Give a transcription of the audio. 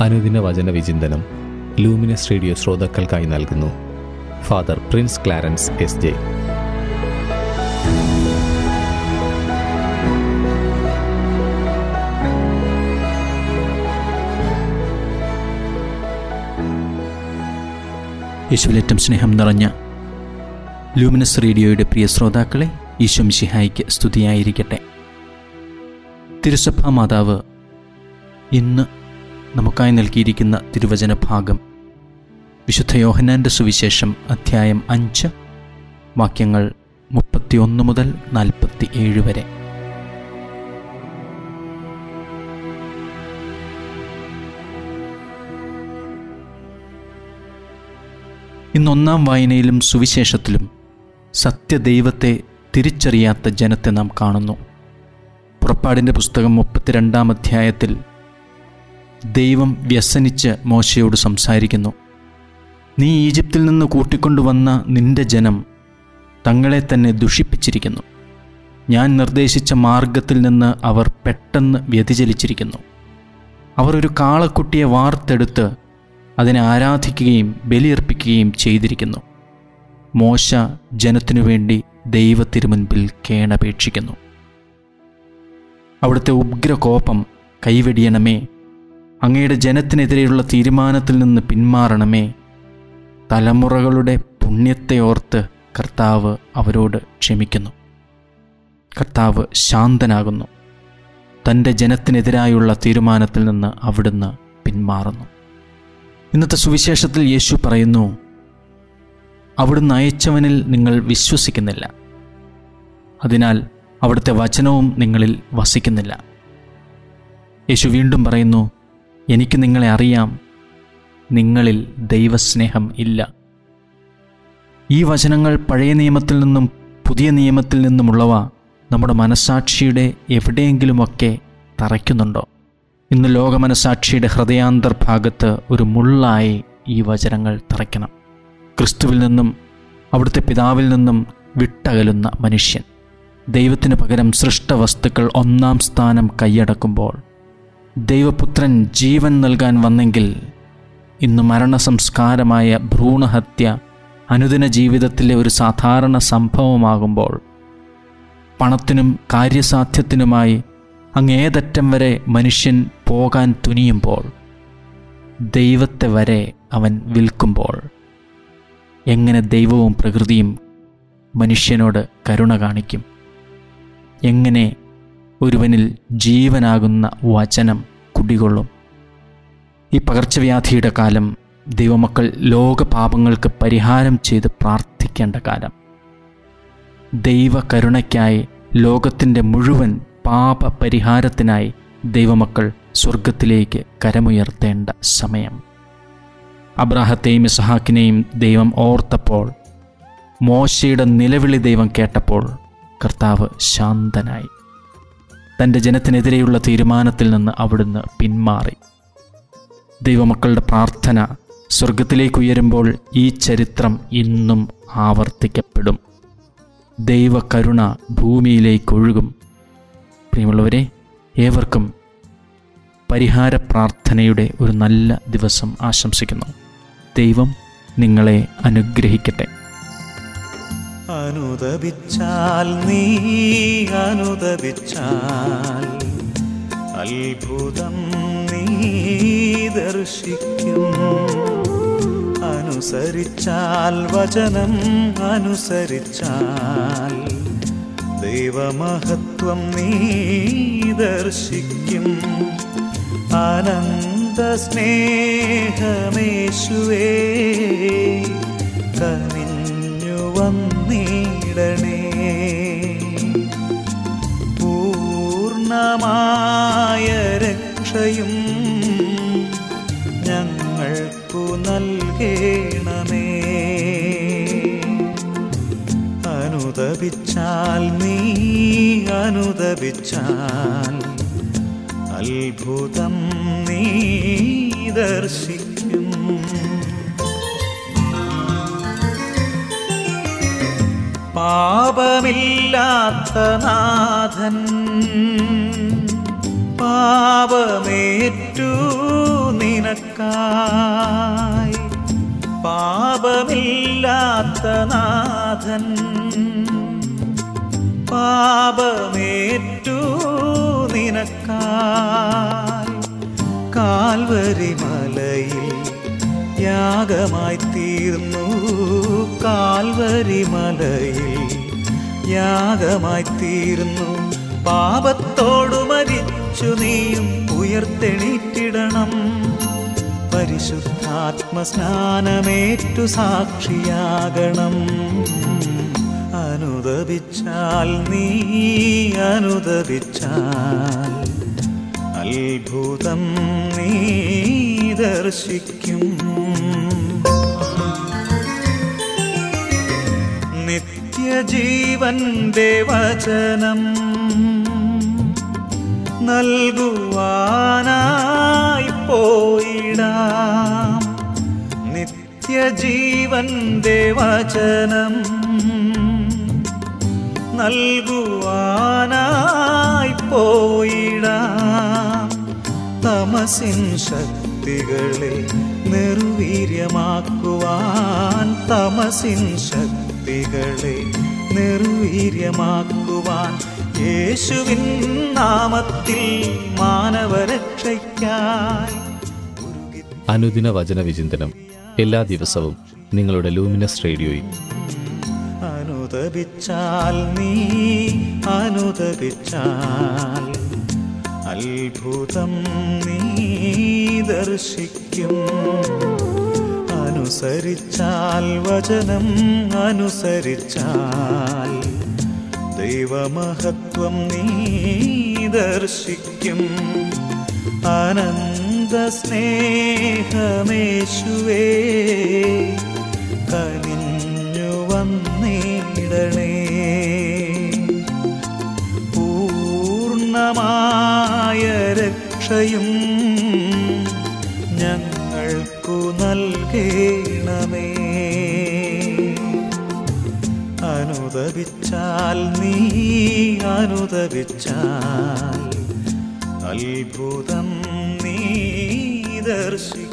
അനുദിന വചന വിചിന്തനം ലൂമിനസ് റേഡിയോ ശ്രോതാക്കൾക്കായി നൽകുന്നു. Father Prince Clarence S J. യേശുവിലേറ്റം സ്നേഹം നിറഞ്ഞ ലൂമിനസ് റേഡിയോയുടെ പ്രിയ ശ്രോതാക്കളെ ഈശോ മിശിഹായിക്ക് സ്തുതിയായിരിക്കട്ടെ. തിരുസഭാ മാതാവ് ഇന്ന് നമുക്കായി നൽകിയിരിക്കുന്ന തിരുവചന ഭാഗം വിശുദ്ധ യോഹനാന്റെ സുവിശേഷം അധ്യായം അഞ്ച് വാക്യങ്ങൾ മുപ്പത്തിയൊന്ന് മുതൽ നാൽപ്പത്തി ഏഴ് വരെ ഇന്നൊന്നാം വായനയിലും സുവിശേഷത്തിലും സത്യദൈവത്തെ തിരിച്ചറിയാത്ത ജനത്തെ നാം കാണുന്നു. പുറപ്പാടിന്റെ പുസ്തകം മുപ്പത്തിരണ്ടാം അധ്യായത്തിൽ ദൈവം വ്യസനിച്ച് മോശയോട് സംസാരിക്കുന്നു. നീ ഈജിപ്തിൽ നിന്ന് കൂട്ടിക്കൊണ്ടുവന്ന നിന്റെ ജനം തങ്ങളെ തന്നെ ദുഷിപ്പിച്ചിരിക്കുന്നു. ഞാൻ നിർദ്ദേശിച്ച മാർഗത്തിൽ നിന്ന് അവർ പെട്ടെന്ന് വ്യതിചലിച്ചിരിക്കുന്നു. അവർ ഒരു കാളക്കുട്ടിയെ വാർത്തെടുത്ത് അതിനെ ആരാധിക്കുകയും ബലിയർപ്പിക്കുകയും ചെയ്തിരിക്കുന്നു. മോശ ജനത്തിനു വേണ്ടി ദൈവത്തിരുമുൻപിൽ കേണപേക്ഷിക്കുന്നു. അവിടുത്തെ ഉഗ്രകോപം കൈവെടിയണമേ അങ്ങയുടെ ജനത്തിനെതിരെയുള്ള തീരുമാനത്തിൽ നിന്ന് പിന്മാറണമേ. തലമുറകളുടെ പുണ്യത്തെ ഓർത്ത് കർത്താവ് അവരോട് ക്ഷമിക്കുന്നു. കർത്താവ് ശാന്തനാകുന്നു. തന്റെ ജനത്തിനെതിരായുള്ള തീരുമാനത്തിൽ നിന്ന് അവിടുന്ന് പിന്മാറുന്നു. ഇന്നത്തെ സുവിശേഷത്തിൽ യേശു പറയുന്നു അവിടുന്ന് അയച്ചവനിൽ നിങ്ങൾ വിശ്വസിക്കുന്നില്ല. അതിനാൽ അവിടുത്തെ വചനവും നിങ്ങളിൽ വസിക്കുന്നില്ല. യേശു വീണ്ടും പറയുന്നു എനിക്ക് നിങ്ങളെ അറിയാം. നിങ്ങളിൽ ദൈവസ്നേഹം ഇല്ല. ഈ വചനങ്ങൾ പഴയ നിയമത്തിൽ നിന്നും പുതിയ നിയമത്തിൽ നിന്നുമുള്ളവ നമ്മുടെ മനസാക്ഷിയുടെ എവിടെയെങ്കിലുമൊക്കെ തറയ്ക്കുന്നുണ്ടോ? ഇന്ന് ലോകമനസാക്ഷിയുടെ ഹൃദയാന്തർഭാഗത്ത് ഒരു മുള്ളായി ഈ വചനങ്ങൾ തറയ്ക്കണം. ക്രിസ്തുവിൽ നിന്നും അവിടുത്തെ പിതാവിൽ നിന്നും വിട്ടകലുന്ന മനുഷ്യൻ. ദൈവത്തിന് പകരം സൃഷ്ടവസ്തുക്കൾ ഒന്നാം സ്ഥാനം കൈയടക്കുമ്പോൾ ദൈവപുത്രൻ ജീവൻ നൽകാൻ വന്നെങ്കിൽ ഇന്ന് മരണസംസ്കാരമായ ഭ്രൂണഹത്യ അനുദിന ജീവിതത്തിലെ ഒരു സാധാരണ സംഭവമാകുമ്പോൾ പണത്തിനും കാര്യസാധ്യത്തിനുമായി അങ്ങേതറ്റം വരെ മനുഷ്യൻ പോകാൻ തുനിയുമ്പോൾ ദൈവത്തെ വരെ അവൻ വിൽക്കുമ്പോൾ എങ്ങനെ ദൈവവും പ്രകൃതിയും മനുഷ്യനോട് കരുണ കാണിക്കും? എങ്ങനെ ഒരുവനിൽ ജീവനാകുന്ന വചനം കുടികൊള്ളും ഈ പകർച്ചവ്യാധിയുടെ കാലം ദൈവമക്കൾ ലോകപാപങ്ങൾക്ക് പരിഹാരം ചെയ്ത് പ്രാർത്ഥിക്കേണ്ട കാലം. ദൈവകരുണയ്ക്കായി ലോകത്തിന്റെ മുഴുവൻ പാപ പരിഹാരത്തിനായി ദൈവമക്കൾ സ്വർഗത്തിലേക്ക് കരമുയർത്തേണ്ട സമയം. അബ്രാഹത്തെയും ഇസഹാക്കിനെയും ദൈവം ഓർത്തപ്പോൾ മോശയുടെ നിലവിളി ദൈവം കേട്ടപ്പോൾ കർത്താവ് ശാന്തനായി. തന്റെ ജനത്തിനെതിരെയുള്ള തീരുമാനത്തിൽ നിന്ന് അവിടുന്ന് പിന്മാറി. ദൈവമക്കളുടെ പ്രാർത്ഥന സ്വർഗത്തിലേക്ക് ഉയരുമ്പോൾ ഈ ചരിത്രം ഇന്നും ആവർത്തിക്കപ്പെടും. ദൈവകരുണ ഭൂമിയിലേക്ക് ഒഴുകും. പ്രിയമുള്ളവരെ ഏവർക്കും പരിഹാര പ്രാർത്ഥനയുടെ ഒരു നല്ല ദിവസം ആശംസിക്കുന്നു. ദൈവം നിങ്ങളെ അനുഗ്രഹിക്കട്ടെ. അനുദപിച്ചാൽ നീ അനുദപിച്ചാൽ അത്ഭുതം നീ ദർശിക്കും. അനുസരിച്ചാൽ വചനം അനുസരിച്ചാൽ ദൈവമഹത്വം നീ ദർശിക്കും. അനന്ത സ്നേഹമേശുവേ കനിഞ്ഞു വന്നിടണേ പൂർണമായ രക്ഷയും ഞങ്ങൾക്കു നൽകേണമേ. അനുദപിച്ചാൽ നീ അനുദപിച്ചാൽ അത്ഭുതം നീ ദർശിക്കും. പാപമില്ലാത്ത നാഥൻ. പാപമേറ്റു നിനക്കായി. പാപമില്ലാത്ത നാഥൻ. പാപമേറ്റു നിനക്കായി. യാഗമായി തീർന്നു. കാൽവരി മലയിൽ യാഗമായി തീർന്നു. പാപത്തോടു മരിച്ചു നീയും ഉയർത്തെണീറ്റിടണം. പരിശുദ്ധാത്മ സ്നാനമേറ്റു സാക്ഷിയാകണം. അനുദപിച്ചാൽ നീ അനുദപിച്ചാൽ അത്ഭുതം നീ ദർശിക്കും. നിത്യജീവൻ ദേവചനം നൽകുവാനായി പോയിടാം. നിത്യജീവൻ ദേവചനം നൽകുവാനായി പോയിടാം. തമസിൻ ശക്തികളെ നിർവീര്യമാക്കുവാൻ തമസിൻ ശക്തികളെ നിർവീര്യമാക്കുവാൻ യേശുവിൻ നാമത്തിൽ മാനവരക്ഷയ്ക്കായി അനുദിന വചന വിചിന്തനം എല്ലാ ദിവസവും നിങ്ങളുടെ ലൂമിനസ് റേഡിയോയിൽ. അനുദപിച്ചാൽ നീ അനുദപിച്ചാൽ അത്ഭുതം നീ ദർശിക്കും. അനുസരിച്ചാൽ വചനം അനുസരിച്ചാൽ ദൈവമഹത്വം നീ ദർശിക്കും. അനന്ത സ്നേഹമേശുവേ കനിഞ്ഞു വന്നിടണേ. പൂർണമായ രക്ഷയും ഞങ്ങൾക്കു നൽകേണമേ. അനുദപിച്ചാൽ നീ അനുദപിച്ചാൽ അത്ഭുതം നീ ദർശിക്കും.